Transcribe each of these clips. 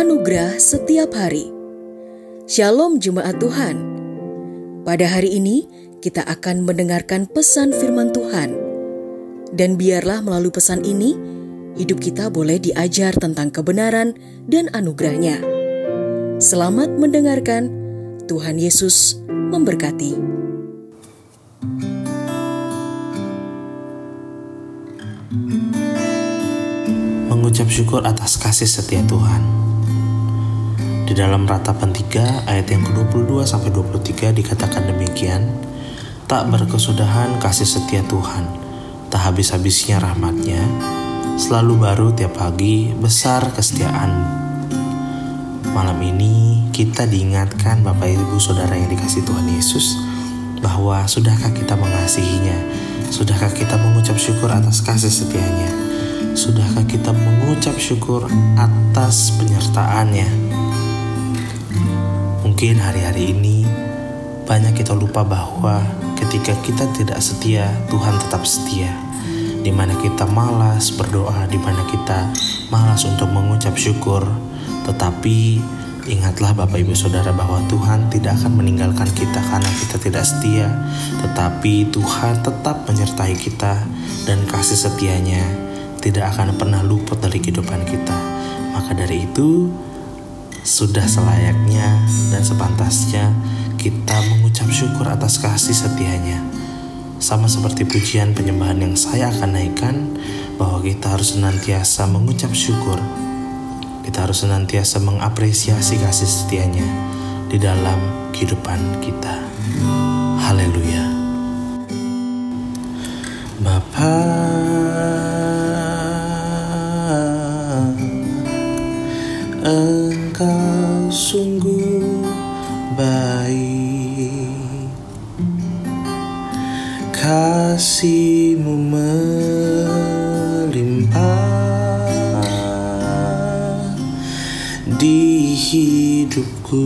Anugerah setiap hari. Shalom jemaat Tuhan. Pada hari ini kita akan mendengarkan pesan firman Tuhan. Dan biarlah melalui pesan ini hidup kita boleh diajar tentang kebenaran dan anugerahnya. Selamat mendengarkan. Tuhan Yesus memberkati. Mengucap syukur atas kasih setia Tuhan. Di dalam ratapan 3 ayat yang ke-22 sampai 23 dikatakan demikian, tak berkesudahan kasih setia Tuhan, tak habis-habisnya rahmatnya, selalu baru tiap pagi, besar kesetiaan. Malam ini kita diingatkan Bapak Ibu Saudara yang dikasih Tuhan Yesus bahwa sudahkah kita mengasihinya, sudahkah kita mengucap syukur atas kasih setianya, sudahkah kita mengucap syukur atas penyertaannya. Mungkin hari-hari ini banyak kita lupa bahwa ketika kita tidak setia, Tuhan tetap setia. Di mana kita malas berdoa, di mana kita malas untuk mengucap syukur, tetapi ingatlah Bapak Ibu Saudara bahwa Tuhan tidak akan meninggalkan kita karena kita tidak setia, tetapi Tuhan tetap menyertai kita dan kasih setianya tidak akan pernah luput dari kehidupan kita. Maka dari itu, sudah selayaknya dan sepantasnya kita mengucap syukur atas kasih setianya. Sama seperti pujian penyembahan yang saya akan naikkan, bahwa kita harus senantiasa mengucap syukur. Kita harus senantiasa mengapresiasi kasih setianya di dalam kehidupan kita. Haleluya. Bapak, kasihmu melimpah di hidupku.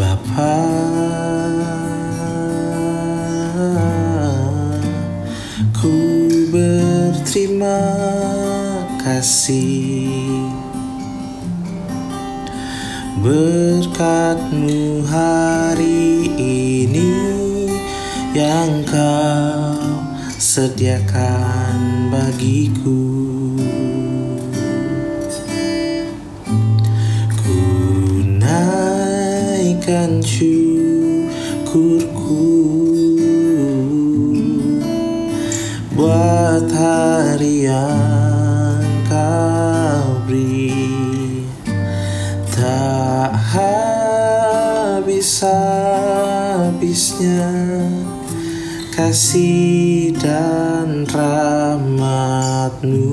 Bapa ku berterima kasih berkatmu hari ini yang kau sediakan bagiku. Ku naikkan syukurku buat hari yang kau beri habis-habisnya kasih dan rahmatmu.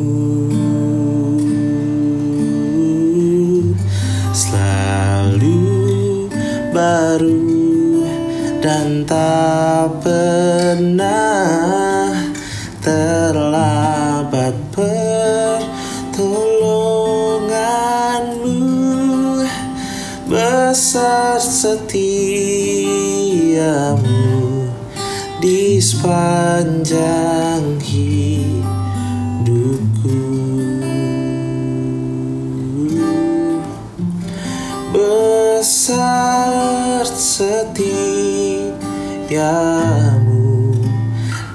Selalu baru dan tak pernah besar setiamu di sepanjang hidupku besar setiamu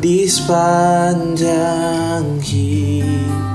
di sepanjang hidupku.